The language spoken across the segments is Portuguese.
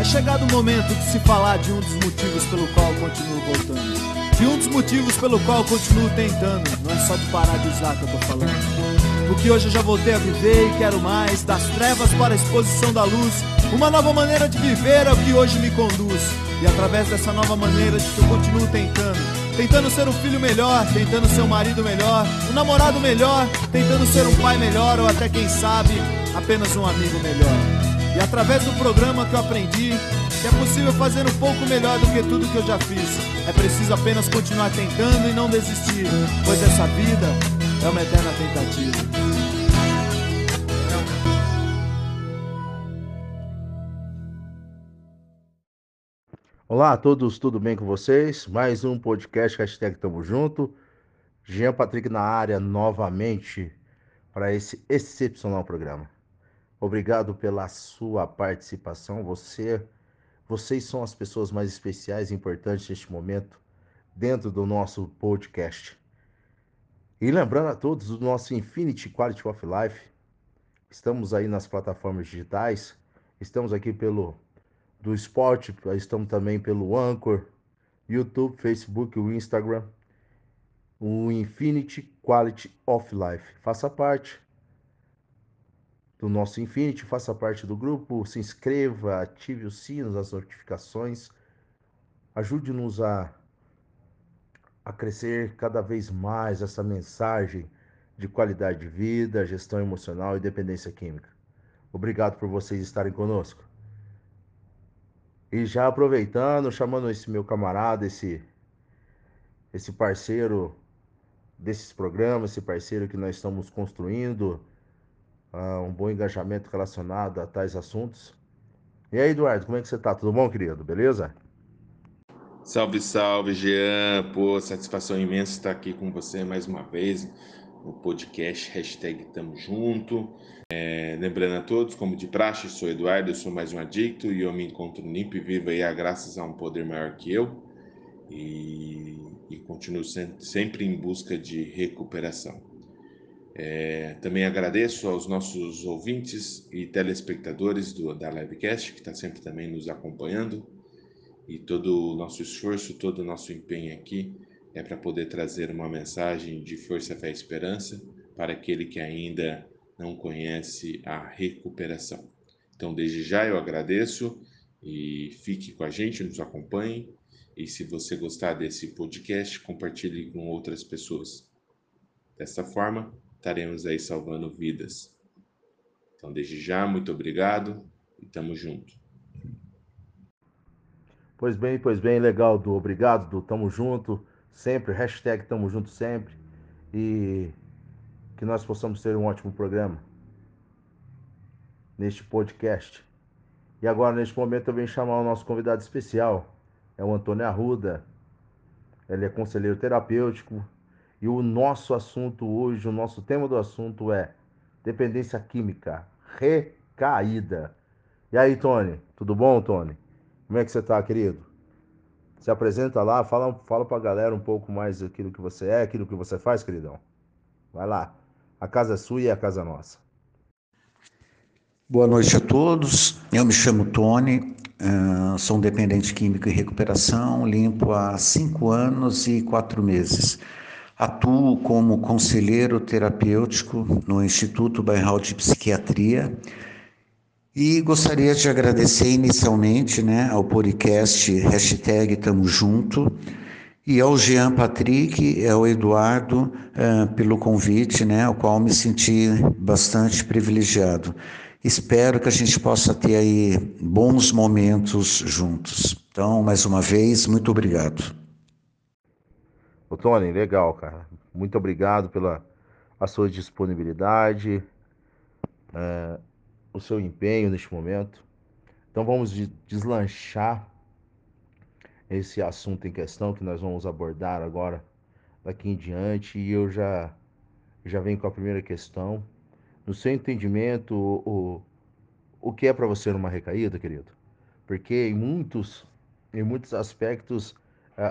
É chegado o momento de se falar de um dos motivos pelo qual continuo voltando. De um dos motivos pelo qual continuo tentando. Não é só de parar de usar que eu tô falando. Porque hoje eu já voltei a viver e quero mais. Das trevas para a exposição da luz. Uma nova maneira de viver é o que hoje me conduz. E através dessa nova maneira de que eu continuo tentando. Tentando ser um filho melhor, tentando ser um marido melhor, um namorado melhor, tentando ser um pai melhor ou até quem sabe, apenas um amigo melhor. E através do programa que eu aprendi que é possível fazer um pouco melhor do que tudo que eu já fiz. É preciso apenas continuar tentando e não desistir, pois essa vida é uma eterna tentativa. Olá a todos, tudo bem com vocês? Mais um podcast hashtag Tamo Junto. Jean Patrick na área novamente para esse excepcional programa. Obrigado pela sua participação. Você, vocês são as pessoas mais especiais e importantes neste momento dentro do nosso podcast. E lembrando a todos do nosso Infinity Quality of Life, estamos aí nas plataformas digitais, estamos aqui pelo do esporte, estamos também pelo Anchor, YouTube, Facebook, o Instagram, o Infinity Quality of Life. Faça parte do nosso Infinity, faça parte do grupo, se inscreva, ative os sinos, as notificações, ajude-nos a, a crescer cada vez mais essa mensagem de qualidade de vida, gestão emocional e dependência química. Obrigado por vocês estarem conosco. E já aproveitando, chamando esse meu camarada, esse esse parceiro desses programas, esse parceiro que nós estamos construindo, uh, um bom engajamento relacionado a tais assuntos. E aí, Eduardo, como é que você tá? Tudo bom, querido? Beleza? Salve, salve, Jean. Pô, satisfação imensa estar aqui com você mais uma vez no podcast hashtag Tamo Junto. É, lembrando a todos, como de praxe, sou Eduardo, eu sou mais um adicto e eu me encontro limpo e vivo aí graças a um poder maior que eu e, e continuo sempre em busca de recuperação. É, também agradeço aos nossos ouvintes e telespectadores do, da Livecast, que está sempre também nos acompanhando. E todo o nosso esforço, todo o nosso empenho aqui é para poder trazer uma mensagem de força, fé e esperança para aquele que ainda não conhece a recuperação. Então, desde já eu agradeço e fique com a gente, nos acompanhe. E se você gostar desse podcast, compartilhe com outras pessoas. Dessa forma, estaremos aí salvando vidas. Então, desde já, muito obrigado e tamo junto. Pois bem, pois bem, legal, do obrigado, do tamo junto, sempre, hashtag tamo junto sempre, e que nós possamos ter um ótimo programa neste podcast. E agora, neste momento, eu venho chamar o nosso convidado especial, é o Antônio Arruda, ele é conselheiro terapêutico, e o nosso assunto hoje, o nosso tema do assunto é dependência química, recaída. E aí, Tony? Tudo bom, Tony? Como é que você tá, querido? Se apresenta lá, fala, fala pra galera um pouco mais aquilo que você é, aquilo que você faz, queridão. Vai lá. A casa é sua e a casa é nossa. Boa noite a todos. Eu me chamo Tony, uh, sou um dependente químico em recuperação, limpo há cinco anos e quatro meses. Atuo como conselheiro terapêutico no Instituto Bairral de Psiquiatria e gostaria de agradecer inicialmente né, ao podcast hashtag Tamo Junto e ao Jean Patrick e ao Eduardo uh, pelo convite, né, ao qual me senti bastante privilegiado. Espero que a gente possa ter aí bons momentos juntos. Então, mais uma vez, muito obrigado. Ô, Tony, legal, cara. Muito obrigado pela a sua disponibilidade, é, o seu empenho neste momento. Então vamos deslanchar esse assunto em questão que nós vamos abordar agora daqui em diante e eu já já venho com a primeira questão. No seu entendimento, o, o que é para você uma recaída, querido? Porque em muitos em muitos aspectos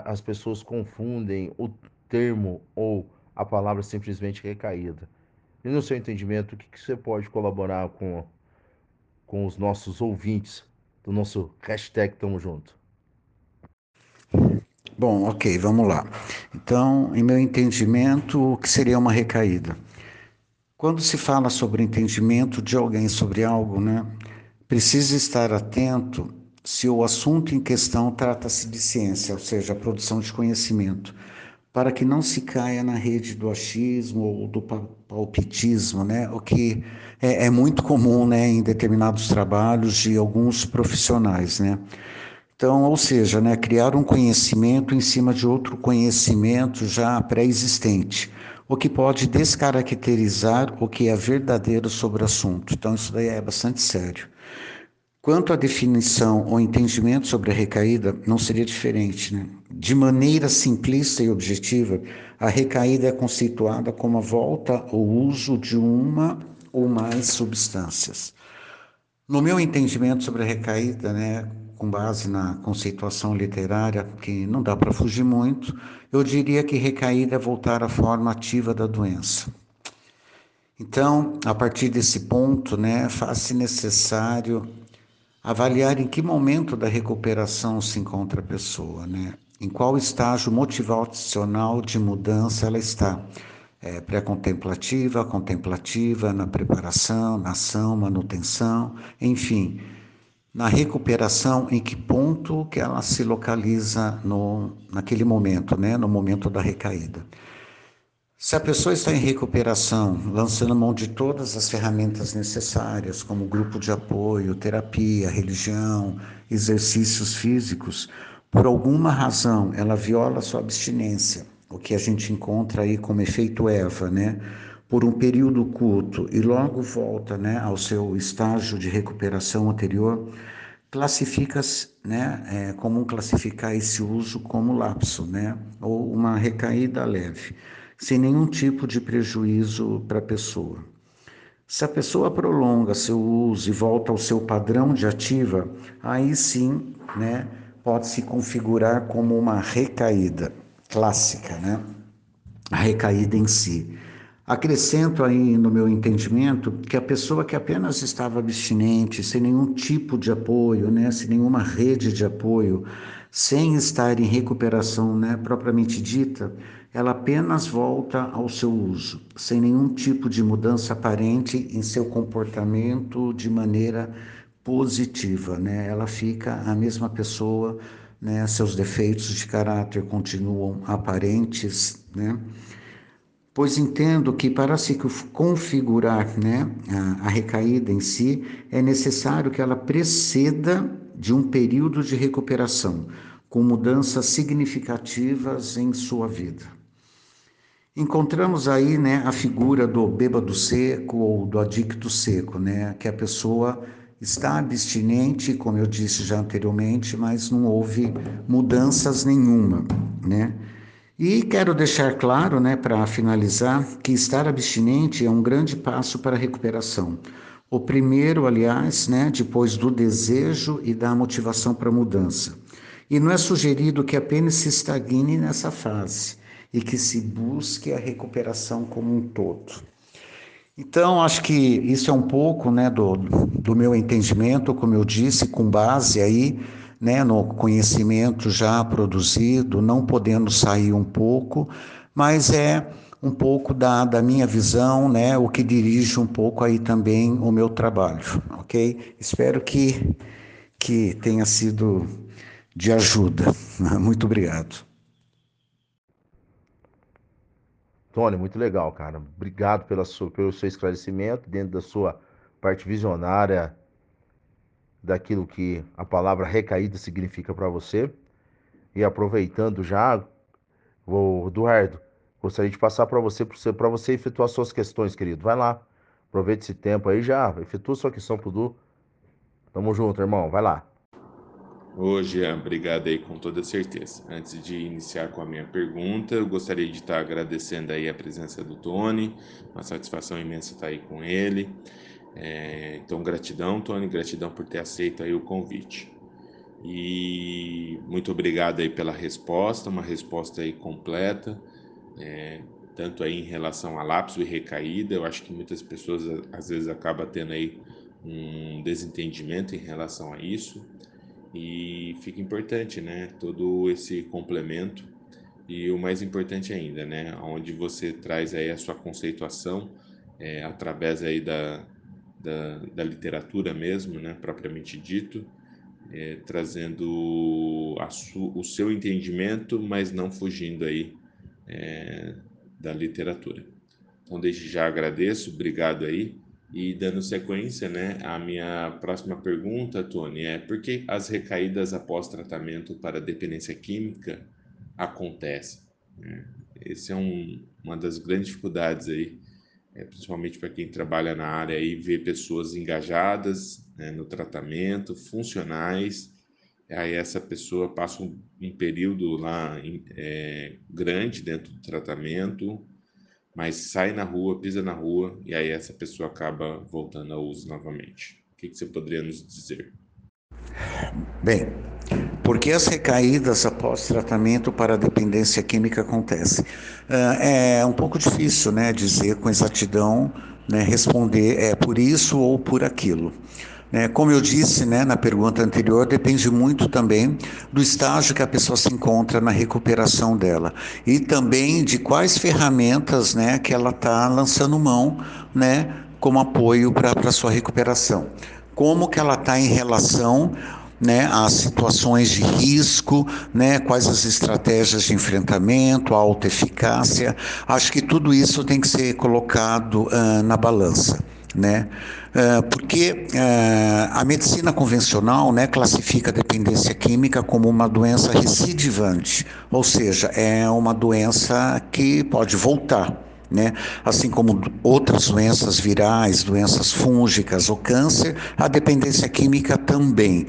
as pessoas confundem o termo ou a palavra simplesmente recaída. E no seu entendimento, o que, que você pode colaborar com, com os nossos ouvintes do nosso hashtag Tamo Junto. Bom, ok, vamos lá. Então, em meu entendimento, o que seria uma recaída? Quando se fala sobre entendimento de alguém sobre algo, né, precisa estar atento se o assunto em questão trata-se de ciência, ou seja, a produção de conhecimento, para que não se caia na rede do achismo ou do palpitismo, né, o que é, é muito comum, né, em determinados trabalhos de alguns profissionais, né. Então, ou seja, né, criar um conhecimento em cima de outro conhecimento já pré-existente, o que pode descaracterizar o que é verdadeiro sobre o assunto. Então, isso daí é bastante sério. Quanto à definição ou entendimento sobre a recaída, não seria diferente. Né? De maneira simplista e objetiva, a recaída é conceituada como a volta ou uso de uma ou mais substâncias. No meu entendimento sobre a recaída, né, com base na conceituação literária, que não dá para fugir muito, eu diria que recaída é voltar à forma ativa da doença. Então, a partir desse ponto, né, faz-se necessário avaliar em que momento da recuperação se encontra a pessoa, né? Em qual estágio motivacional de mudança ela está. É, pré-contemplativa, contemplativa, na preparação, na ação, manutenção, enfim, na recuperação, em que ponto que ela se localiza no, naquele momento, né, no momento da recaída. Se a pessoa está em recuperação, lançando mão de todas as ferramentas necessárias, como grupo de apoio, terapia, religião, exercícios físicos, por alguma razão ela viola sua abstinência, o que a gente encontra aí como efeito Eva, né? por um período curto e logo volta né, ao seu estágio de recuperação anterior, classifica né, é comum classificar esse uso como lapso, né, ou uma recaída leve, sem nenhum tipo de prejuízo para a pessoa. Se a pessoa prolonga seu uso e volta ao seu padrão de ativa, aí sim, né, pode se configurar como uma recaída clássica, né? A recaída em si. Acrescento aí no meu entendimento que a pessoa que apenas estava abstinente, sem nenhum tipo de apoio, né, sem nenhuma rede de apoio, sem estar em recuperação né, propriamente dita, ela apenas volta ao seu uso, sem nenhum tipo de mudança aparente em seu comportamento de maneira positiva. Né? Ela fica a mesma pessoa, né? seus defeitos de caráter continuam aparentes. Né? pois entendo que para se configurar né, a, a recaída em si, é necessário que ela preceda de um período de recuperação, com mudanças significativas em sua vida. Encontramos aí né, a figura do bêbado seco ou do adicto seco, né, que a pessoa está abstinente, como eu disse já anteriormente, mas não houve mudanças nenhuma, né? E quero deixar claro, né, para finalizar, que estar abstinente é um grande passo para a recuperação. O primeiro, aliás, né, depois do desejo e da motivação para a mudança. E não é sugerido que apenas se estagne nessa fase e que se busque a recuperação como um todo. Então, acho que isso é um pouco né, do, do meu entendimento, como eu disse, com base aí né, no conhecimento já produzido, não podendo sair um pouco, mas é um pouco da, da minha visão, né, o que dirige um pouco aí também o meu trabalho, ok? Espero que, que tenha sido de ajuda. Muito obrigado. Tony, muito legal, cara. Obrigado pela sua, pelo seu esclarecimento dentro da sua parte visionária daquilo que a palavra recaída significa para você. E aproveitando já, vou, Eduardo, gostaria de passar para você, para você efetuar suas questões, querido. Vai lá, aproveite esse tempo aí já, efetua sua questão pro Du. Tamo junto, irmão, vai lá. Jean, obrigado aí com toda certeza. Antes de iniciar com a minha pergunta, eu gostaria de estar agradecendo aí a presença do Tony, uma satisfação imensa estar aí com ele. É, então, gratidão, Tony, gratidão por ter aceito aí o convite. E muito obrigado aí pela resposta, uma resposta aí completa, é, tanto aí em relação a lapso e recaída. Eu acho que muitas pessoas às vezes acabam tendo aí um desentendimento em relação a isso e fica importante, né? Todo esse complemento e o mais importante ainda, né? Onde você traz aí a sua conceituação é, através aí da, da, da, literatura mesmo, né? Propriamente dito, é, trazendo su, o seu entendimento, mas não fugindo aí é, da literatura. Então, desde já agradeço, obrigado aí. E dando sequência, né, a minha próxima pergunta, Tony, é por que as recaídas após tratamento para dependência química acontecem? É, esse é um, uma das grandes dificuldades aí, é, principalmente para quem trabalha na área e vê pessoas engajadas né, no tratamento, funcionais, aí essa pessoa passa um, um período lá é, grande dentro do tratamento, mas sai na rua, pisa na rua e aí essa pessoa acaba voltando ao uso novamente. O que, que você poderia nos dizer? Bem, por que as recaídas após tratamento para dependência química acontecem? Ah, é um pouco difícil né, dizer com exatidão, né, responder é por isso ou por aquilo. É, como eu disse né, na pergunta anterior, depende muito também do estágio que a pessoa se encontra na recuperação dela e também de quais ferramentas né, que ela está lançando mão né, como apoio para a sua recuperação. Como que ela está em relação né, situações de risco, né, quais as estratégias de enfrentamento, a alta eficácia. Acho que tudo isso tem que ser colocado uh, na balança né? Uh, porque uh, a medicina convencional né, classifica a dependência química como uma doença recidivante, ou seja, é uma doença que pode voltar né? Assim como outras doenças virais, doenças fúngicas ou câncer, a dependência química também.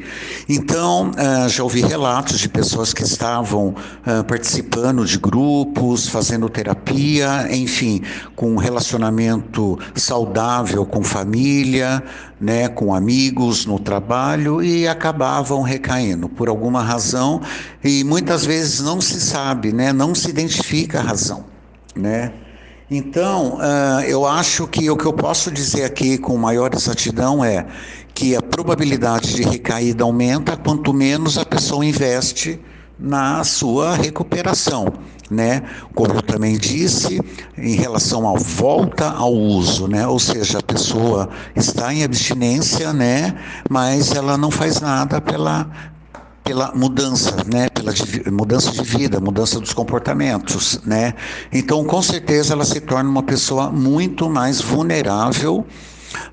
Então, uh, já ouvi relatos de pessoas que estavam uh, participando de grupos, fazendo terapia, enfim, com um relacionamento saudável com família, né, com amigos no trabalho e acabavam recaindo por alguma razão e muitas vezes não se sabe, né, não se identifica a razão, né? Então, uh, eu acho que o que eu posso dizer aqui com maior exatidão é que a probabilidade de recaída aumenta quanto menos a pessoa investe na sua recuperação, né? Como eu também disse, em relação à volta ao uso, né? Ou seja, a pessoa está em abstinência, né? Mas ela não faz nada pela pela mudança, né, pela mudança de vida, mudança dos comportamentos, né? Então, com certeza ela se torna uma pessoa muito mais vulnerável,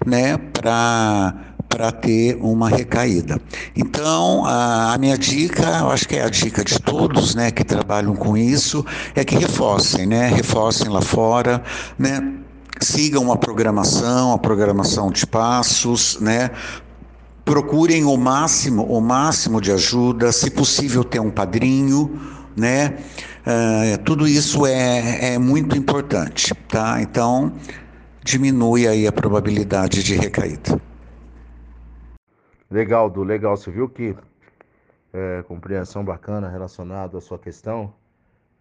né, para para ter uma recaída. Então, a, a, minha dica, eu acho que é a dica de todos, né, que trabalham com isso, é que reforcem, né, reforcem lá fora, né, sigam uma programação, a programação de passos, né, procurem o máximo, o máximo de ajuda, se possível ter um padrinho, né? Uh, tudo isso é, é muito importante, tá? Então diminui aí a probabilidade de recaída. Legal, Du, legal. Você viu que é, compreensão bacana relacionada à sua questão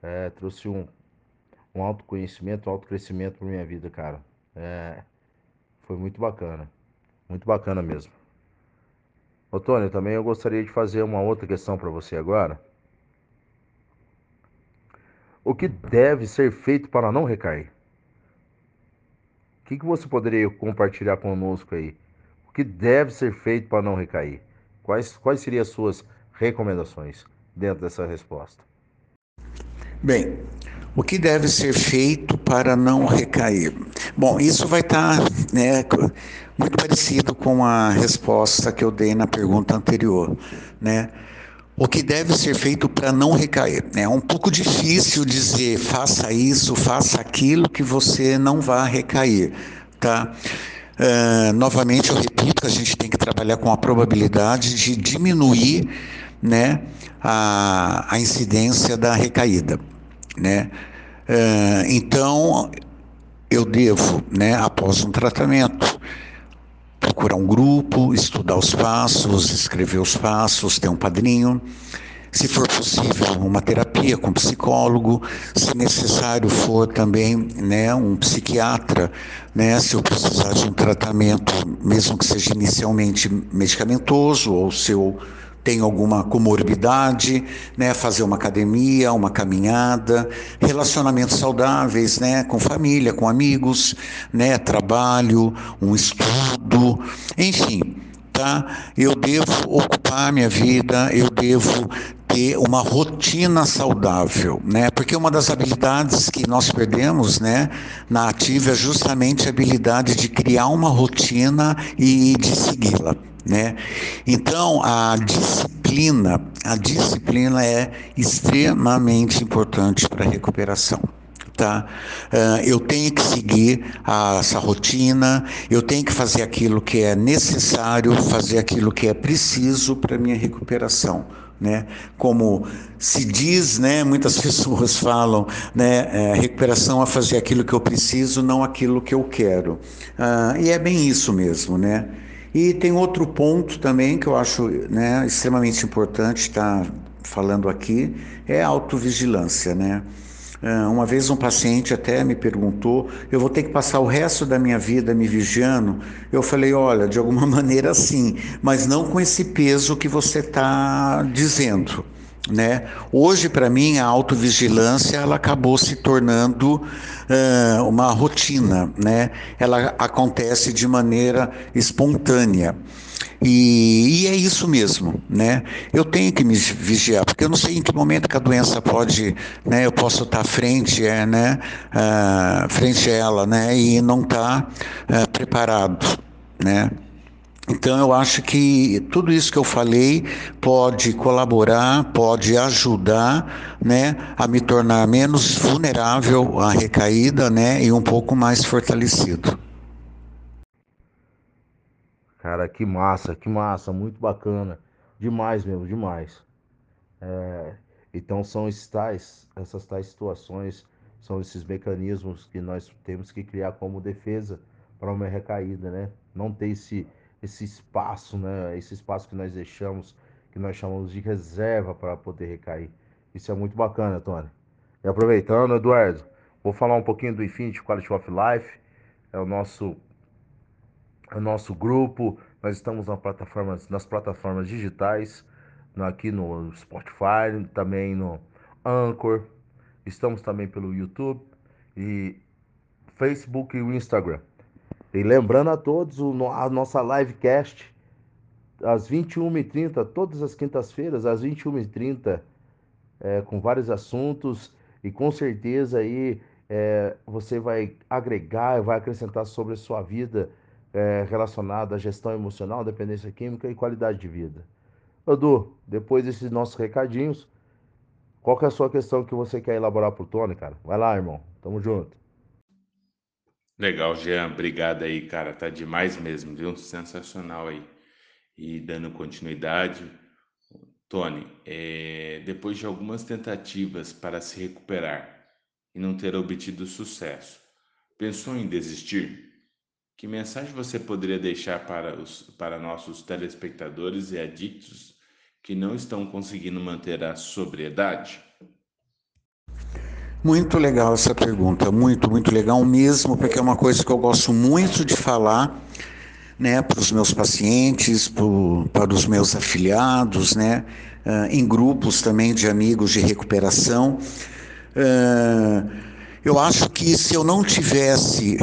é, trouxe um, um autoconhecimento, um autocrescimento para minha vida, cara. É, foi muito bacana, muito bacana mesmo. Otônio, também eu gostaria de fazer uma outra questão para você agora. O que deve ser feito para não recair? O que, que você poderia compartilhar conosco aí? O que deve ser feito para não recair? Quais, quais seriam as suas recomendações dentro dessa resposta? Bem, o que deve ser feito para não recair? Bom, isso vai estar tá, né, muito parecido com a resposta que eu dei na pergunta anterior, né? O que deve ser feito para não recair? É um pouco difícil dizer faça isso, faça aquilo que você não vá recair, tá? Uh, novamente, eu repito, a gente tem que trabalhar com a probabilidade de diminuir, né, a, a incidência da recaída, né? Uh, então, eu devo, né, após um tratamento, procurar um grupo, estudar os passos, escrever os passos, ter um padrinho, se for possível, uma terapia com psicólogo, se necessário for também, né, um psiquiatra, né, se eu precisar de um tratamento, mesmo que seja inicialmente medicamentoso, ou se eu tenho alguma comorbidade, né, fazer uma academia, uma caminhada, relacionamentos saudáveis, né, com família, com amigos, né, trabalho, um estudo, enfim, tá? Eu devo ocupar minha vida, eu devo ter uma rotina saudável, né? Porque uma das habilidades que nós perdemos, né, na ativa é justamente a habilidade de criar uma rotina e de segui-la, né? Então, a disciplina, a disciplina é extremamente importante para a recuperação tá? Uh, eu tenho que seguir a, essa rotina, eu tenho que fazer aquilo que é necessário, fazer aquilo que é preciso para minha recuperação. Né? Como se diz, né? Muitas pessoas falam, né? É, recuperação a fazer aquilo que eu preciso, não aquilo que eu quero. Uh, e é bem isso mesmo, né? E tem outro ponto também que eu acho né, extremamente importante estar falando aqui, é a autovigilância, né? Ah, uma vez um paciente até me perguntou: eu vou ter que passar o resto da minha vida me vigiando? Eu falei: olha, de alguma maneira sim, mas não com esse peso que você está dizendo. Né? Hoje, para mim, a autovigilância ela acabou se tornando uh, uma rotina. Né? Ela acontece de maneira espontânea. E, e, é isso mesmo, né? Eu tenho que me vigiar, porque eu não sei em que momento que a doença pode, né? Eu posso estar frente, é, né? Uh, frente a ela, né? E não estar uh, preparado, né? Então eu acho que tudo isso que eu falei pode colaborar, pode ajudar, né, a me tornar menos vulnerável à recaída, né, e um pouco mais fortalecido. Cara, que massa, que massa, muito bacana. Demais mesmo, demais. É, então são esses tais, essas tais situações, são esses mecanismos que nós temos que criar como defesa para uma recaída, né? Não ter esse, esse espaço, né? Esse espaço que nós deixamos, que nós chamamos de reserva para poder recair. Isso é muito bacana, Tony. E aproveitando, Eduardo, vou falar um pouquinho do Infinity Quality of Life. É o nosso o nosso grupo. Nós estamos na plataforma, nas plataformas digitais, aqui no Spotify, também no Anchor. Estamos também pelo YouTube e Facebook e o Instagram. E lembrando a todos, a nossa livecast às 21h30, todas as quintas-feiras, às 21h30, é, com vários assuntos e com certeza aí é, você vai agregar, vai acrescentar sobre a sua vida é, relacionado à gestão emocional, dependência química e qualidade de vida. Edu, depois desses nossos recadinhos, qual que é a sua questão que você quer elaborar para o Tony, cara? Vai lá, irmão. Tamo junto. Legal, Jean. Obrigado aí, cara. Tá demais mesmo, viu? Sensacional aí. E dando continuidade, Tony, é, depois de algumas tentativas para se recuperar e não ter obtido sucesso, pensou em desistir? Que mensagem você poderia deixar para, os, para nossos telespectadores e adictos que não estão conseguindo manter a sobriedade? Muito legal essa pergunta, muito, muito legal mesmo, porque é uma coisa que eu gosto muito de falar né, para os meus pacientes, pro, para os meus afiliados, né, uh, em grupos também de amigos de recuperação. Uh, eu acho que se eu não tivesse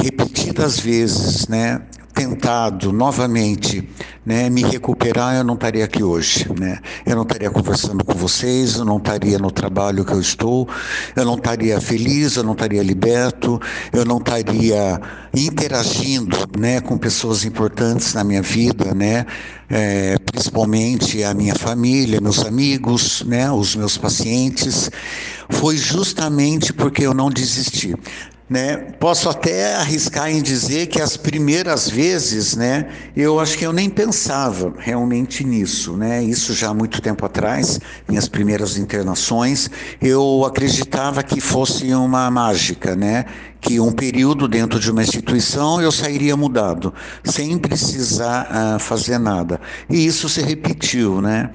repetidas vezes, né, tentado novamente né, me recuperar, eu não estaria aqui hoje. Né? Eu não estaria conversando com vocês, eu não estaria no trabalho que eu estou, eu não estaria feliz, eu não estaria liberto, eu não estaria interagindo né, com pessoas importantes na minha vida, né? É, principalmente a minha família, meus amigos, né, os meus pacientes foi justamente porque eu não desisti. Né? Posso até arriscar em dizer que as primeiras vezes, né, eu acho que eu nem pensava realmente nisso, né? Isso já há muito tempo atrás, minhas primeiras internações, eu acreditava que fosse uma mágica, né? Que um período dentro de uma instituição eu sairia mudado, sem precisar uh, fazer nada. E isso se repetiu, né?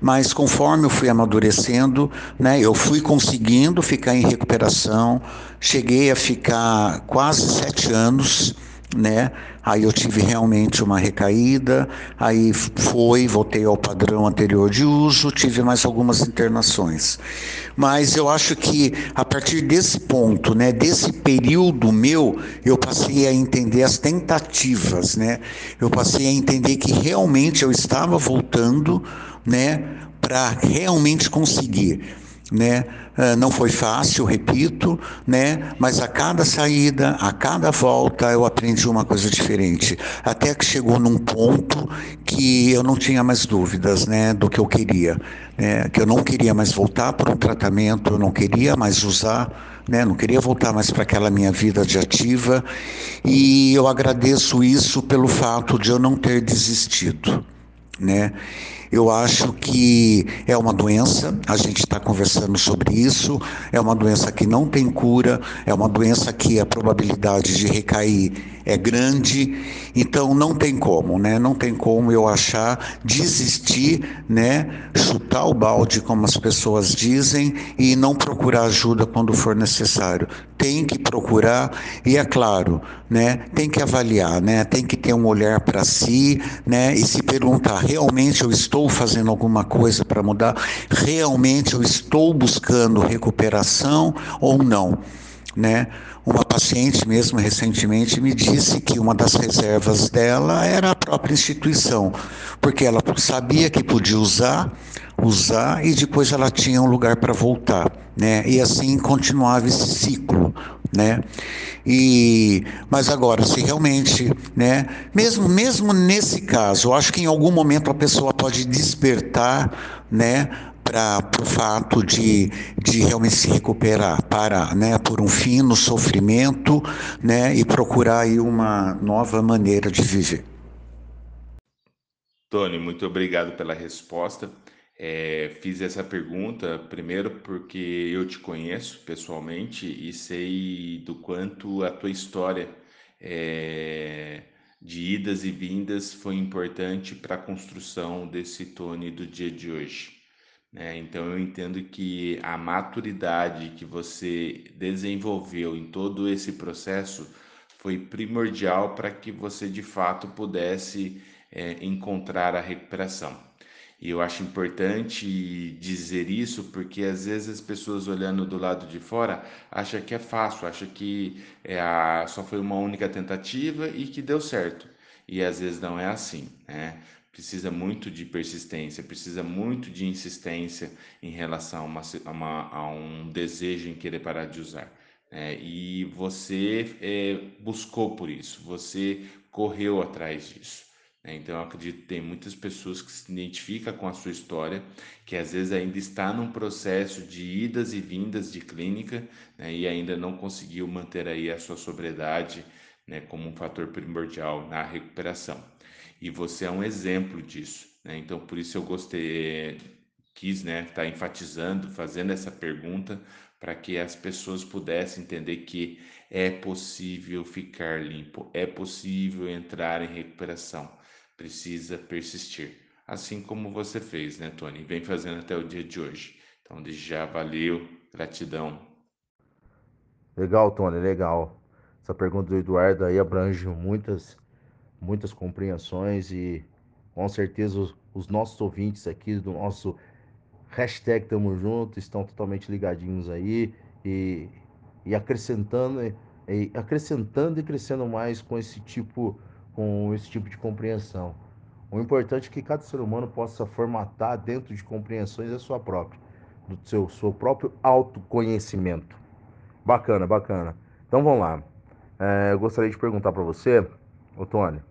Mas conforme eu fui amadurecendo, né, eu fui conseguindo ficar em recuperação, cheguei a ficar quase sete anos né? Aí eu tive realmente uma recaída, aí foi, voltei ao padrão anterior de uso, tive mais algumas internações. Mas eu acho que a partir desse ponto, né, desse período meu, eu passei a entender as tentativas, né? Eu passei a entender que realmente eu estava voltando, né, para realmente conseguir né? Ah, não foi fácil, repito, né? Mas a cada saída, a cada volta, eu aprendi uma coisa diferente. Até que chegou num ponto que eu não tinha mais dúvidas, né? Do que eu queria, né? Que eu não queria mais voltar para um tratamento, eu não queria mais usar, né? Não queria voltar mais para aquela minha vida de ativa. E eu agradeço isso pelo fato de eu não ter desistido, né? Eu acho que é uma doença, a gente está conversando sobre isso, é uma doença que não tem cura, é uma doença que a probabilidade de recair é grande, então não tem como, né? Não tem como eu achar, desistir, né? Chutar o balde, como as pessoas dizem, e não procurar ajuda quando for necessário. Tem que procurar e é claro, né? Tem que avaliar, né? Tem que ter um olhar para si, né? E se perguntar, realmente eu estou fazendo alguma coisa para mudar? Realmente eu estou buscando recuperação ou não? Né? Uma paciente mesmo recentemente me disse que uma das reservas dela era a própria instituição, porque ela sabia que podia usar, usar e depois ela tinha um lugar para voltar, né? E assim continuava esse ciclo, né? E mas agora, se realmente, né, mesmo mesmo nesse caso, eu acho que em algum momento a pessoa pode despertar, né, para o fato de, de realmente se recuperar, para, né, por um fim no sofrimento, né, e procurar aí uma nova maneira de viver. Tony, muito obrigado pela resposta. É, fiz essa pergunta primeiro porque eu te conheço pessoalmente e sei do quanto a tua história é, de idas e vindas foi importante para a construção desse Tony do dia de hoje. Né? Então eu entendo que a maturidade que você desenvolveu em todo esse processo foi primordial para que você de fato pudesse é, encontrar a recuperação. E eu acho importante dizer isso porque às vezes as pessoas olhando do lado de fora acham que é fácil, acham que é a, só foi uma única tentativa e que deu certo. E às vezes não é assim, né? Precisa muito de persistência, precisa muito de insistência em relação a, uma, a, uma, a um desejo em querer parar de usar. É, e você é, buscou por isso, você correu atrás disso. Né? Então, eu acredito que tem muitas pessoas que se identificam com a sua história, que às vezes ainda está num processo de idas e vindas de clínica né? e ainda não conseguiu manter aí a sua sobriedade né? como um fator primordial na recuperação e você é um exemplo disso. Né? Então, por isso eu gostei, quis né, estar tá enfatizando, fazendo essa pergunta, para que as pessoas pudessem entender que é possível ficar limpo, é possível entrar em recuperação, precisa persistir. Assim como você fez, né, Tony? Vem fazendo até o dia de hoje. Então, desde já, valeu, gratidão. Legal, Tony, legal. Essa pergunta do Eduardo aí abrange muitas muitas compreensões e com certeza os, os nossos ouvintes aqui do nosso hashtag Tamo Junto estão totalmente ligadinhos aí e, e acrescentando e acrescentando e crescendo mais com esse tipo com esse tipo de compreensão. O importante é que cada ser humano possa formatar dentro de compreensões a sua própria, do seu, seu próprio autoconhecimento. Bacana, bacana. Então vamos lá. É, eu gostaria de perguntar para você, Otônio,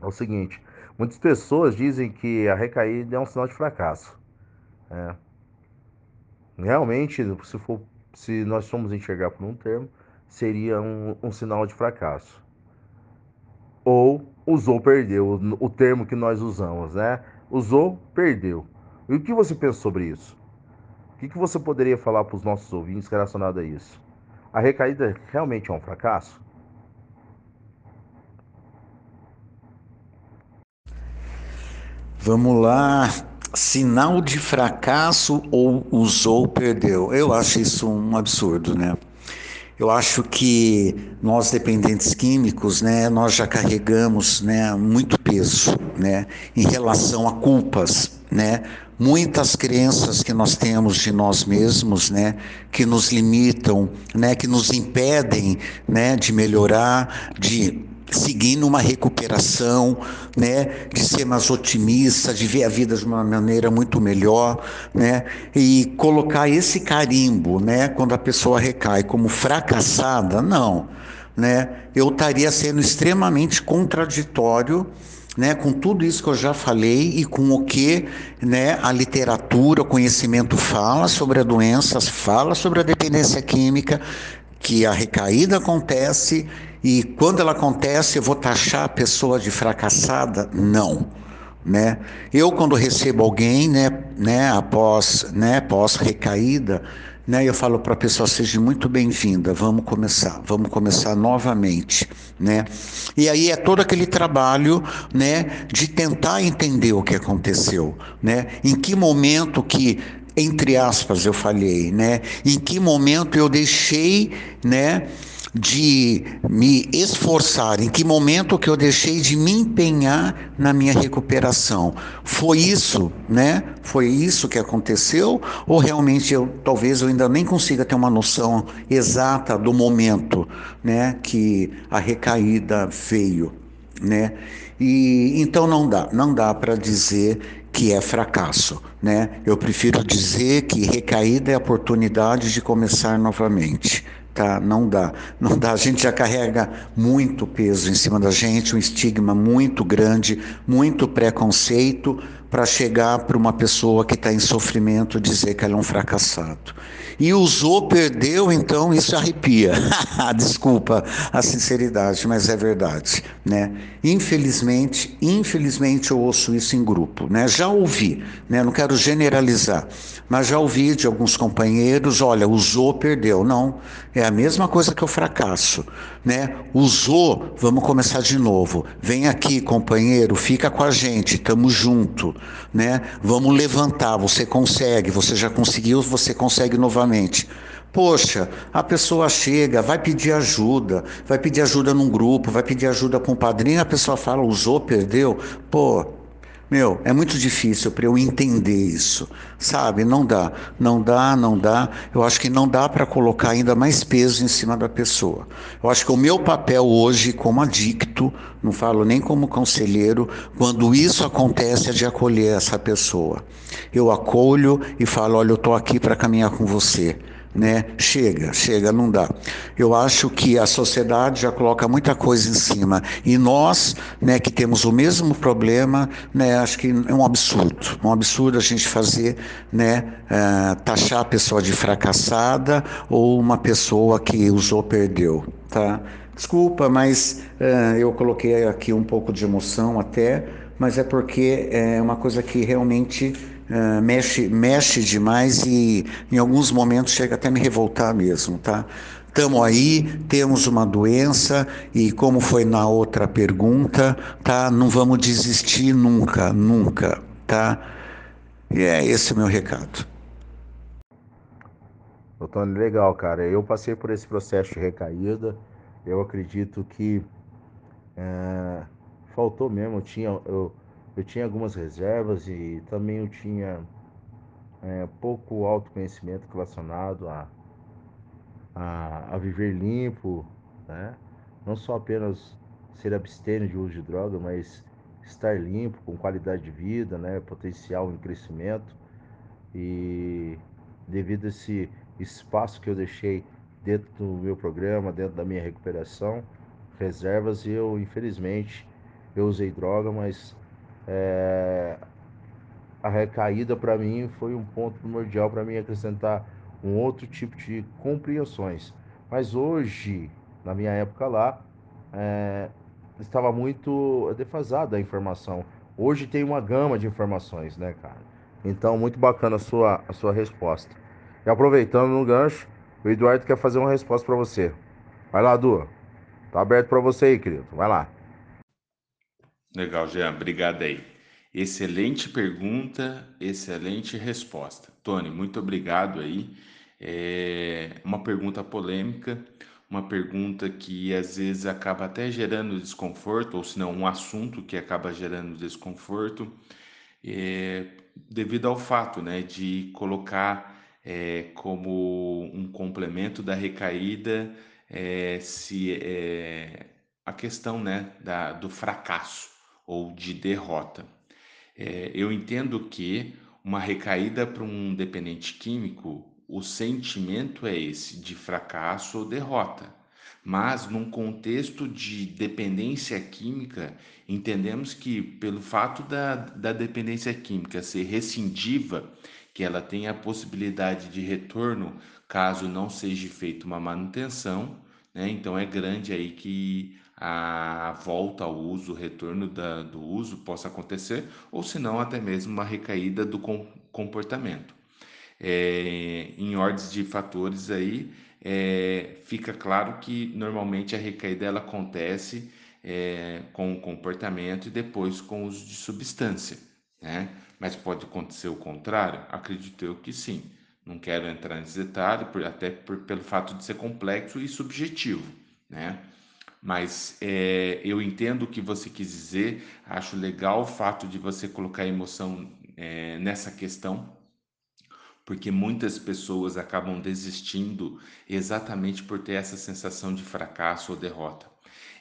é o seguinte: muitas pessoas dizem que a recaída é um sinal de fracasso. É. Realmente, se, for, se nós formos enxergar por um termo, seria um, um sinal de fracasso. Ou usou, perdeu, o, o termo que nós usamos, né? Usou, perdeu. E o que você pensa sobre isso? O que, que você poderia falar para os nossos ouvintes relacionado a isso? a recaída realmente é um fracasso? Vamos lá. Sinal de fracasso ou usou, perdeu. Eu acho isso um absurdo, né? Eu acho que nós dependentes químicos, né, nós já carregamos, né, muito peso, né, em relação a culpas, né, muitas crenças que nós temos de nós mesmos, né, que nos limitam, né, que nos impedem, né, de melhorar, de seguindo uma recuperação, né, de ser mais otimista, de ver a vida de uma maneira muito melhor, né, e colocar esse carimbo, né, quando a pessoa recai como fracassada, não, né, eu estaria sendo extremamente contraditório, né, com tudo isso que eu já falei e com o que, né, a literatura, o conhecimento fala sobre a doença, fala sobre a dependência química, que a recaída acontece e quando ela acontece, eu vou taxar a pessoa de fracassada? Não. Né? Eu quando recebo alguém, né, né, após, né, pós recaída, né, eu falo para a pessoa seja muito bem-vinda, vamos começar, vamos começar novamente, né? E aí é todo aquele trabalho, né, de tentar entender o que aconteceu, né? Em que momento que entre aspas eu falhei, né? Em que momento eu deixei, né, de me esforçar, em que momento que eu deixei de me empenhar na minha recuperação. Foi isso, né? Foi isso que aconteceu ou realmente eu talvez eu ainda nem consiga ter uma noção exata do momento, né, que a recaída veio, né? E então não dá, não dá para dizer que é fracasso, né? Eu prefiro dizer que recaída é a oportunidade de começar novamente tá? Não dá, não dá. A gente já carrega muito peso em cima da gente, um estigma muito grande, muito preconceito para chegar para uma pessoa que está em sofrimento dizer que ela é um fracassado. E usou, perdeu, então isso arrepia. Desculpa a sinceridade, mas é verdade, né? Infelizmente, infelizmente eu ouço isso em grupo, né? Já ouvi, né? Não quero generalizar, mas já ouvi de alguns companheiros, olha, usou, perdeu. Não, é a mesma coisa que o fracasso, né? Usou, vamos começar de novo. Vem aqui, companheiro, fica com a gente, estamos junto, né? Vamos levantar, você consegue, você já conseguiu, você consegue novamente. Poxa, a pessoa chega, vai pedir ajuda, vai pedir ajuda num grupo, vai pedir ajuda com um padrinho, a pessoa fala, usou, perdeu. Pô, meu, é muito difícil para eu entender isso, sabe? Não dá, não dá, não dá. Eu acho que não dá para colocar ainda mais peso em cima da pessoa. Eu acho que o meu papel hoje, como adicto, não falo nem como conselheiro, quando isso acontece, é de acolher essa pessoa. Eu acolho e falo: olha, eu estou aqui para caminhar com você né? Chega, chega, não dá. Eu acho que a sociedade já coloca muita coisa em cima e nós, né, que temos o mesmo problema, né, acho que é um absurdo, um absurdo a gente fazer, né, uh, taxar a pessoa de fracassada ou uma pessoa que usou perdeu, tá? Desculpa, mas uh, eu coloquei aqui um pouco de emoção até, mas é porque é uma coisa que realmente uh, mexe, mexe demais e em alguns momentos chega até me revoltar mesmo, tá? Estamos aí, temos uma doença e como foi na outra pergunta, tá? Não vamos desistir nunca, nunca, tá? E é esse o meu recado. Doutor, legal, cara. Eu passei por esse processo de recaída. Eu acredito que é, faltou mesmo. Eu tinha, eu, eu tinha algumas reservas e também eu tinha é, pouco autoconhecimento relacionado a, a, a, viver limpo, né? não só apenas ser abstêmio de uso de droga, mas estar limpo, com qualidade de vida, né? potencial em crescimento. E devido a esse espaço que eu deixei dentro do meu programa, dentro da minha recuperação, reservas, eu infelizmente eu usei droga, mas é, a recaída para mim foi um ponto primordial para mim acrescentar um outro tipo de compreensões. Mas hoje, na minha época lá, é, estava muito defasada a informação. Hoje tem uma gama de informações, né, cara? Então, muito bacana a sua, a sua resposta. E aproveitando no gancho, O Eduardo quer fazer uma resposta para você. Vai lá, Du. Tá aberto para você aí, querido. Vai lá. Legal, Jean. Obrigado aí. Excelente pergunta, excelente resposta. Tony, muito obrigado aí. É uma pergunta polêmica, uma pergunta que às vezes acaba até gerando desconforto, ou se não, um assunto que acaba gerando desconforto, é, devido ao fato né, de colocar é, como um complemento da recaída é, se é, a questão né, da, do fracasso ou de derrota. É, eu entendo que uma recaída para um dependente químico, o sentimento é esse de fracasso ou derrota. Mas num contexto de dependência química, entendemos que pelo fato da, da dependência química ser rescindiva, que ela tem a possibilidade de retorno caso não seja feita uma manutenção, né? Então é grande aí que a volta ao uso, o retorno da, do uso possa acontecer, ou se não até mesmo uma recaída do comportamento. É, em ordens de fatores aí, é, fica claro que normalmente a recaída ela acontece é, com o comportamento e depois com o uso de substância, né? Mas pode acontecer o contrário? Acredito eu que sim. Não quero entrar nesse detalhe, por, até por, pelo fato de ser complexo e subjetivo, né? Mas é, eu entendo o que você quis dizer, acho legal o fato de você colocar emoção é, nessa questão, porque muitas pessoas acabam desistindo exatamente por ter essa sensação de fracasso ou derrota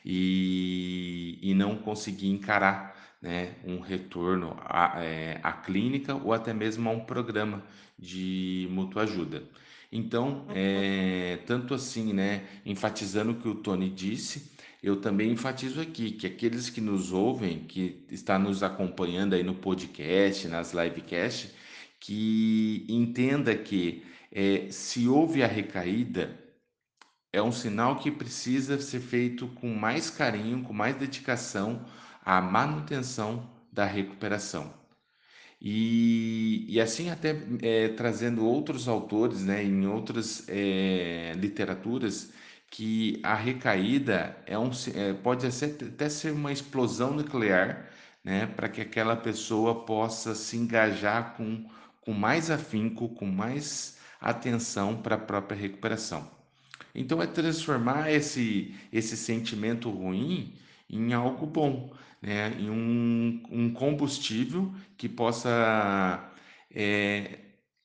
e, e não conseguir encarar né, um retorno à, é, à clínica ou até mesmo a um programa de mútua ajuda. Então, é, tanto assim, né, enfatizando o que o Tony disse, eu também enfatizo aqui que aqueles que nos ouvem, que está nos acompanhando aí no podcast, nas livecasts, que entenda que é, se houve a recaída, é um sinal que precisa ser feito com mais carinho, com mais dedicação à manutenção da recuperação. E, e assim até é, trazendo outros autores, né, em outras é, literaturas, que a recaída é um, é, pode até ser uma explosão nuclear, né, para que aquela pessoa possa se engajar com, com mais afinco, com mais atenção para a própria recuperação. Então é transformar esse, esse sentimento ruim em algo bom, né? em um, um combustível que possa é,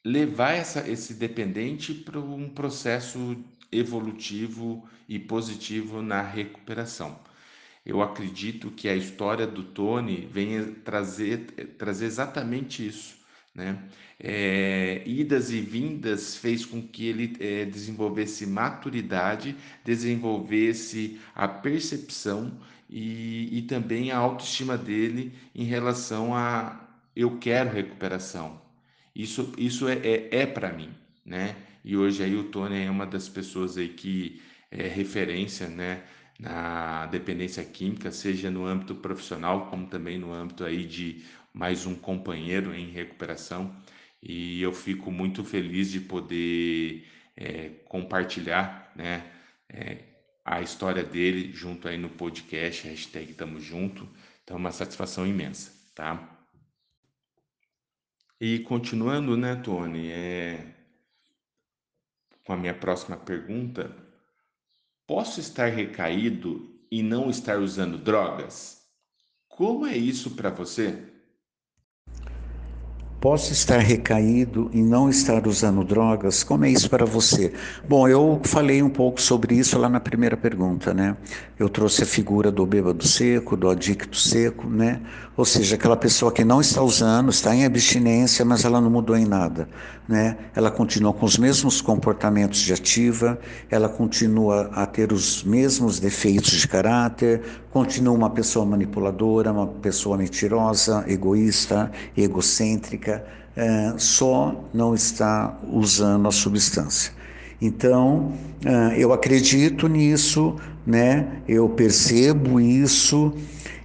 levar essa, esse dependente para um processo evolutivo e positivo na recuperação. Eu acredito que a história do Tony venha trazer, trazer exatamente isso né? É, idas e vindas fez com que ele é, desenvolvesse maturidade, desenvolvesse a percepção e, e também a autoestima dele em relação a eu quero recuperação. Isso, isso é, é, é para mim, né? E hoje aí o Tony é uma das pessoas aí que é referência, né? Na dependência química, seja no âmbito profissional, como também no âmbito aí de mais um companheiro em recuperação e eu fico muito feliz de poder é, compartilhar né, é, a história dele junto aí no podcast, hashtag Tamo Junto. Então, é uma satisfação imensa, tá? E continuando, né, Tony, é... com a minha próxima pergunta, posso estar recaído e não estar usando drogas? Como é isso para você? Posso estar recaído e não estar usando drogas? Como é isso para você? Bom, eu falei um pouco sobre isso lá na primeira pergunta, né? Eu trouxe a figura do bêbado seco, do adicto seco, né? Ou seja, aquela pessoa que não está usando, está em abstinência, mas ela não mudou em nada, né? Ela continua com os mesmos comportamentos de ativa, ela continua a ter os mesmos defeitos de caráter, continua uma pessoa manipuladora, uma pessoa mentirosa, egoísta, egocêntrica, é, só não está usando a substância. Então, é, eu acredito nisso, né? Eu percebo isso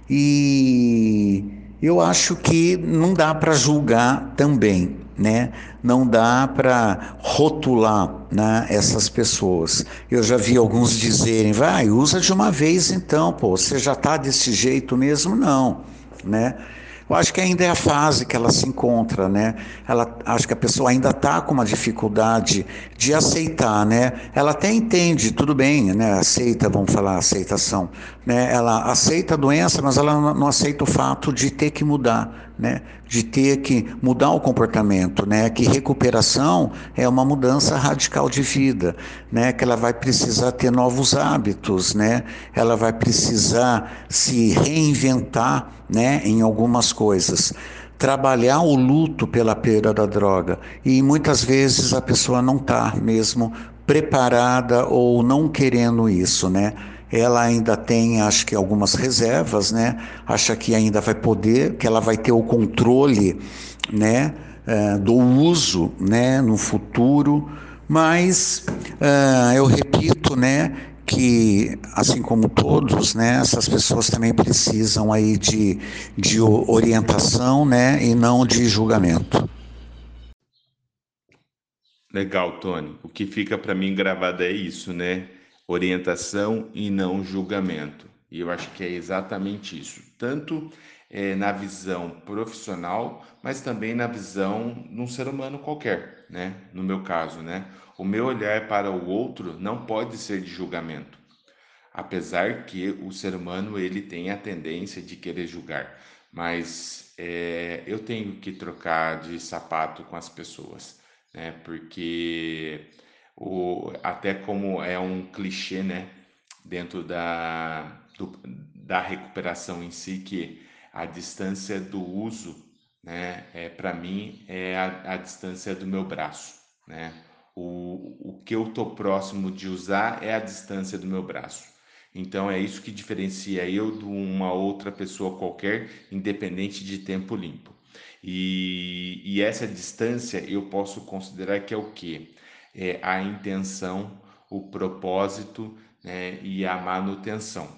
e eu acho que não dá para julgar também, né? Não dá para rotular né, essas pessoas. Eu já vi alguns dizerem, vai, usa de uma vez então, pô, você já está desse jeito mesmo? Não, né? Eu acho que ainda é a fase que ela se encontra, né? Ela, acho que a pessoa ainda está com uma dificuldade de aceitar, né? Ela até entende, tudo bem, né? Aceita, vamos falar aceitação, né? Ela aceita a doença, mas ela não aceita o fato de ter que mudar, né? De ter que mudar o comportamento, né? Que recuperação é uma mudança radical de vida, né? Que ela vai precisar ter novos hábitos, né? Ela vai precisar se reinventar, né? Em algumas coisas trabalhar o luto pela perda da droga. E muitas vezes a pessoa não está mesmo preparada ou não querendo isso, né? Ela ainda tem, acho que algumas reservas, né? Acha que ainda vai poder, que ela vai ter o controle, né? Uh, do uso, né? No futuro, mas uh, eu repito, né? que, assim como todos, né, essas pessoas também precisam aí de, de orientação, né, e não de julgamento. Legal, Tony. O que fica para mim gravado é isso, né? Orientação e não julgamento. E eu acho que é exatamente isso. Tanto é, na visão profissional, mas também na visão de um ser humano qualquer, né? No meu caso, né? O meu olhar para o outro não pode ser de julgamento, apesar que o ser humano ele tem a tendência de querer julgar, mas é, eu tenho que trocar de sapato com as pessoas, né? Porque o, até como é um clichê, né? Dentro da, do, da recuperação em si, que a distância do uso, né? É, Para mim, é a, a distância do meu braço, né? O, o que eu estou próximo de usar é a distância do meu braço. Então é isso que diferencia eu de uma outra pessoa qualquer, independente de tempo limpo. E, e essa distância eu posso considerar que é o que? É a intenção, o propósito né, e a manutenção,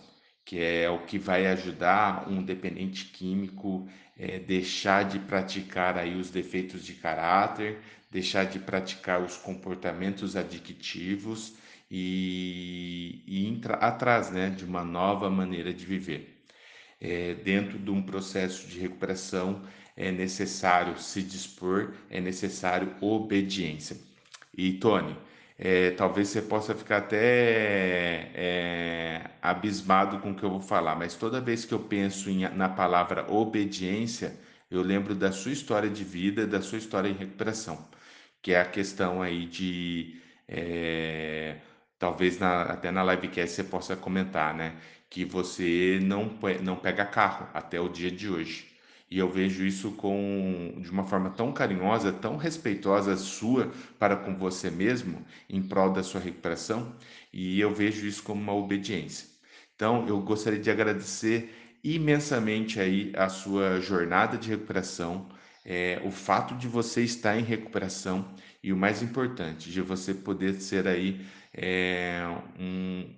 que é o que vai ajudar um dependente químico é, deixar de praticar aí os defeitos de caráter, deixar de praticar os comportamentos adictivos e, e ir atrás né, de uma nova maneira de viver. É, dentro de um processo de recuperação é necessário se dispor, é necessário obediência. E Tony, é, talvez você possa ficar até é, abismado com o que eu vou falar, mas toda vez que eu penso em, na palavra obediência, eu lembro da sua história de vida, da sua história em recuperação que é a questão aí de é, talvez na, até na livecast você possa comentar, né? Que você não, não pega carro até o dia de hoje. E eu vejo isso com de uma forma tão carinhosa, tão respeitosa sua para com você mesmo, em prol da sua recuperação, e eu vejo isso como uma obediência. Então, eu gostaria de agradecer imensamente aí a sua jornada de recuperação, é, o fato de você estar em recuperação e o mais importante, de você poder ser aí é, um,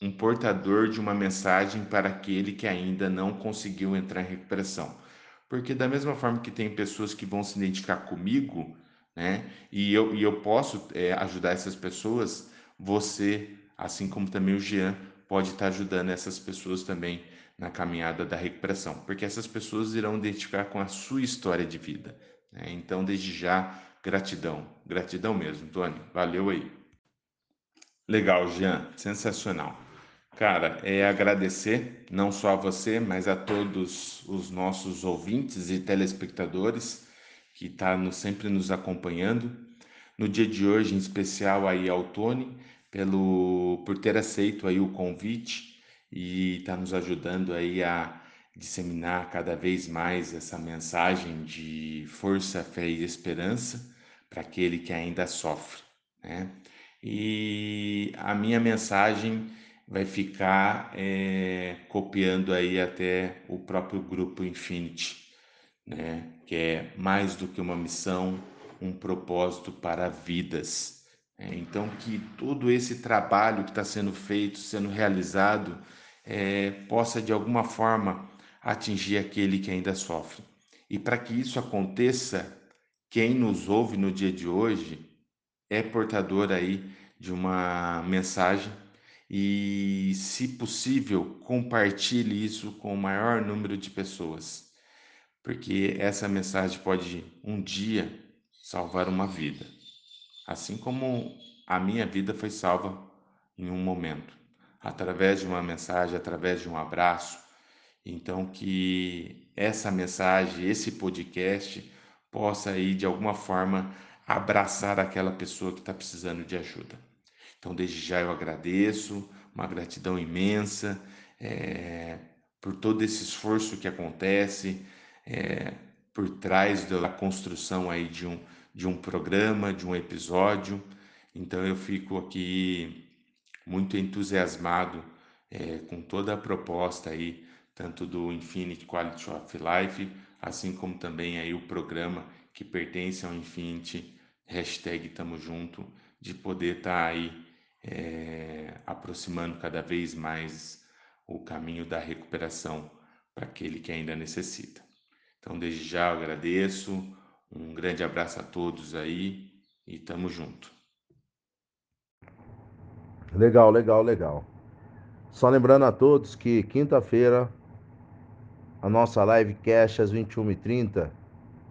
um portador de uma mensagem para aquele que ainda não conseguiu entrar em recuperação. Porque da mesma forma que tem pessoas que vão se identificar comigo, né, e eu, e eu posso é, ajudar essas pessoas, você, assim como também o Jean, pode estar ajudando essas pessoas também na caminhada da recuperação, porque essas pessoas irão identificar com a sua história de vida. Né? Então, desde já, gratidão, gratidão mesmo, Tony, valeu aí. Legal, Jean, sensacional. Cara, é agradecer não só a você, mas a todos os nossos ouvintes e telespectadores que tá sempre nos acompanhando. No dia de hoje, em especial aí ao Tony, pelo, por ter aceito aí o convite e está nos ajudando aí a disseminar cada vez mais essa mensagem de força, fé e esperança para aquele que ainda sofre, né? E a minha mensagem vai ficar é, copiando aí até o próprio grupo Infinity, né? Que é mais do que uma missão, um propósito para vidas. É, então que todo esse trabalho que está sendo feito, sendo realizado, é, possa de alguma forma atingir aquele que ainda sofre. E para que isso aconteça, quem nos ouve no dia de hoje é portador aí de uma mensagem e, se possível, compartilhe isso com o maior número de pessoas, porque essa mensagem pode um dia salvar uma vida, assim como a minha vida foi salva em um momento, através de uma mensagem, através de um abraço. Então, que essa mensagem, esse podcast, possa aí de alguma forma abraçar aquela pessoa que está precisando de ajuda. Então, desde já eu agradeço, uma gratidão imensa é, por todo esse esforço que acontece é, por trás da construção aí de um, de um programa, de um episódio. Então, eu fico aqui muito entusiasmado é, com toda a proposta aí, tanto do Infinite Quality of Life, assim como também aí o programa que pertence ao Infinity, hashtag Tamo Junto, de poder estar tá aí é, aproximando cada vez mais o caminho da recuperação para aquele que ainda necessita. Então, desde já eu agradeço, um grande abraço a todos aí e tamo junto. Legal, legal, legal. Só lembrando a todos que quinta-feira a nossa live cash às 21h30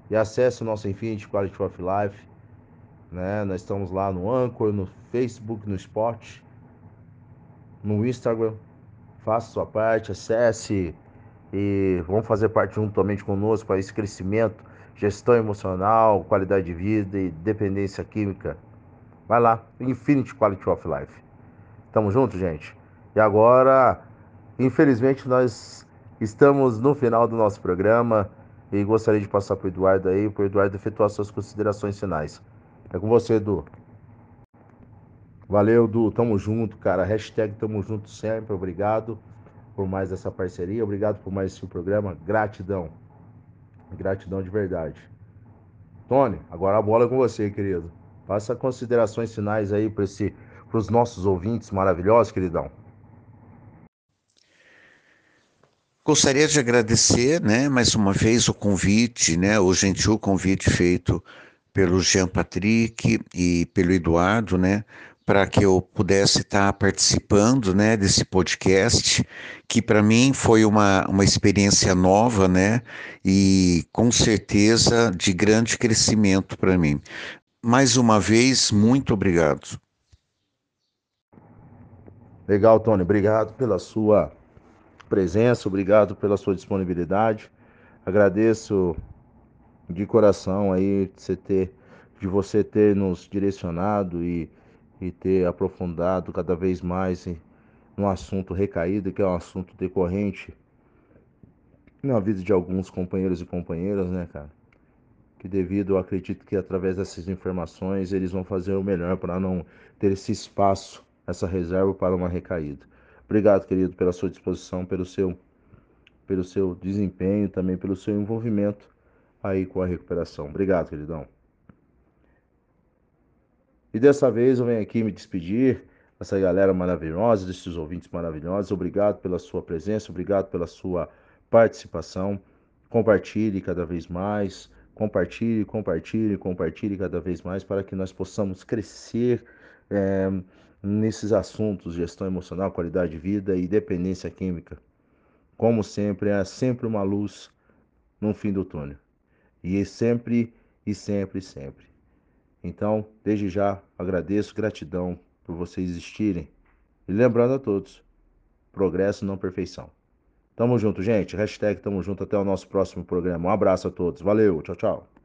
e acesse o nosso Infinity Quality of Life né? Nós estamos lá no Anchor, no Facebook, no Spot, no Instagram. Faça sua parte, acesse e vamos fazer parte juntamente conosco para esse crescimento, gestão emocional, qualidade de vida e dependência química. Vai lá, Infinity Quality of Life. Tamo junto, gente. E agora, infelizmente, nós estamos no final do nosso programa e gostaria de passar para o Eduardo aí, para o Eduardo efetuar suas considerações finais. É com você, Edu. Valeu, Edu. Tamo junto, cara. Hashtag tamo junto sempre. Obrigado por mais essa parceria. Obrigado por mais esse programa. Gratidão. Gratidão de verdade. Tony, agora a bola é com você, querido. Faça considerações finais aí para os nossos ouvintes maravilhosos, queridão. Gostaria de agradecer, né, mais uma vez o convite, né, o gentil convite feito pelo Jean Patrick e pelo Eduardo, né, para que eu pudesse estar participando, né, desse podcast, que para mim foi uma, uma experiência nova, né, e com certeza de grande crescimento para mim. Mais uma vez, muito obrigado. Legal, Tony. Obrigado pela sua presença, obrigado pela sua disponibilidade. Agradeço de coração aí de você ter, de você ter nos direcionado e, e ter aprofundado cada vez mais no assunto recaído, que é um assunto decorrente na vida de alguns companheiros e companheiras, né, cara? Que devido, eu acredito que através dessas informações eles vão fazer o melhor para não ter esse espaço, essa reserva para uma recaída. Obrigado, querido, pela sua disposição, pelo seu, pelo seu desempenho, também pelo seu envolvimento aí com a recuperação. Obrigado, queridão. E dessa vez eu venho aqui me despedir dessa galera maravilhosa, desses ouvintes maravilhosos. Obrigado pela sua presença, obrigado pela sua participação. Compartilhe cada vez mais, compartilhe, compartilhe, compartilhe cada vez mais para que nós possamos crescer é, nesses assuntos, gestão emocional, qualidade de vida e dependência química. Como sempre, é sempre uma luz no fim do túnel. E sempre, e sempre, sempre. Então, desde já, agradeço, gratidão por vocês existirem. E lembrando a todos, progresso não perfeição. Tamo junto, gente. Hashtag tamo junto até o nosso próximo programa. Um abraço a todos. Valeu, tchau, tchau.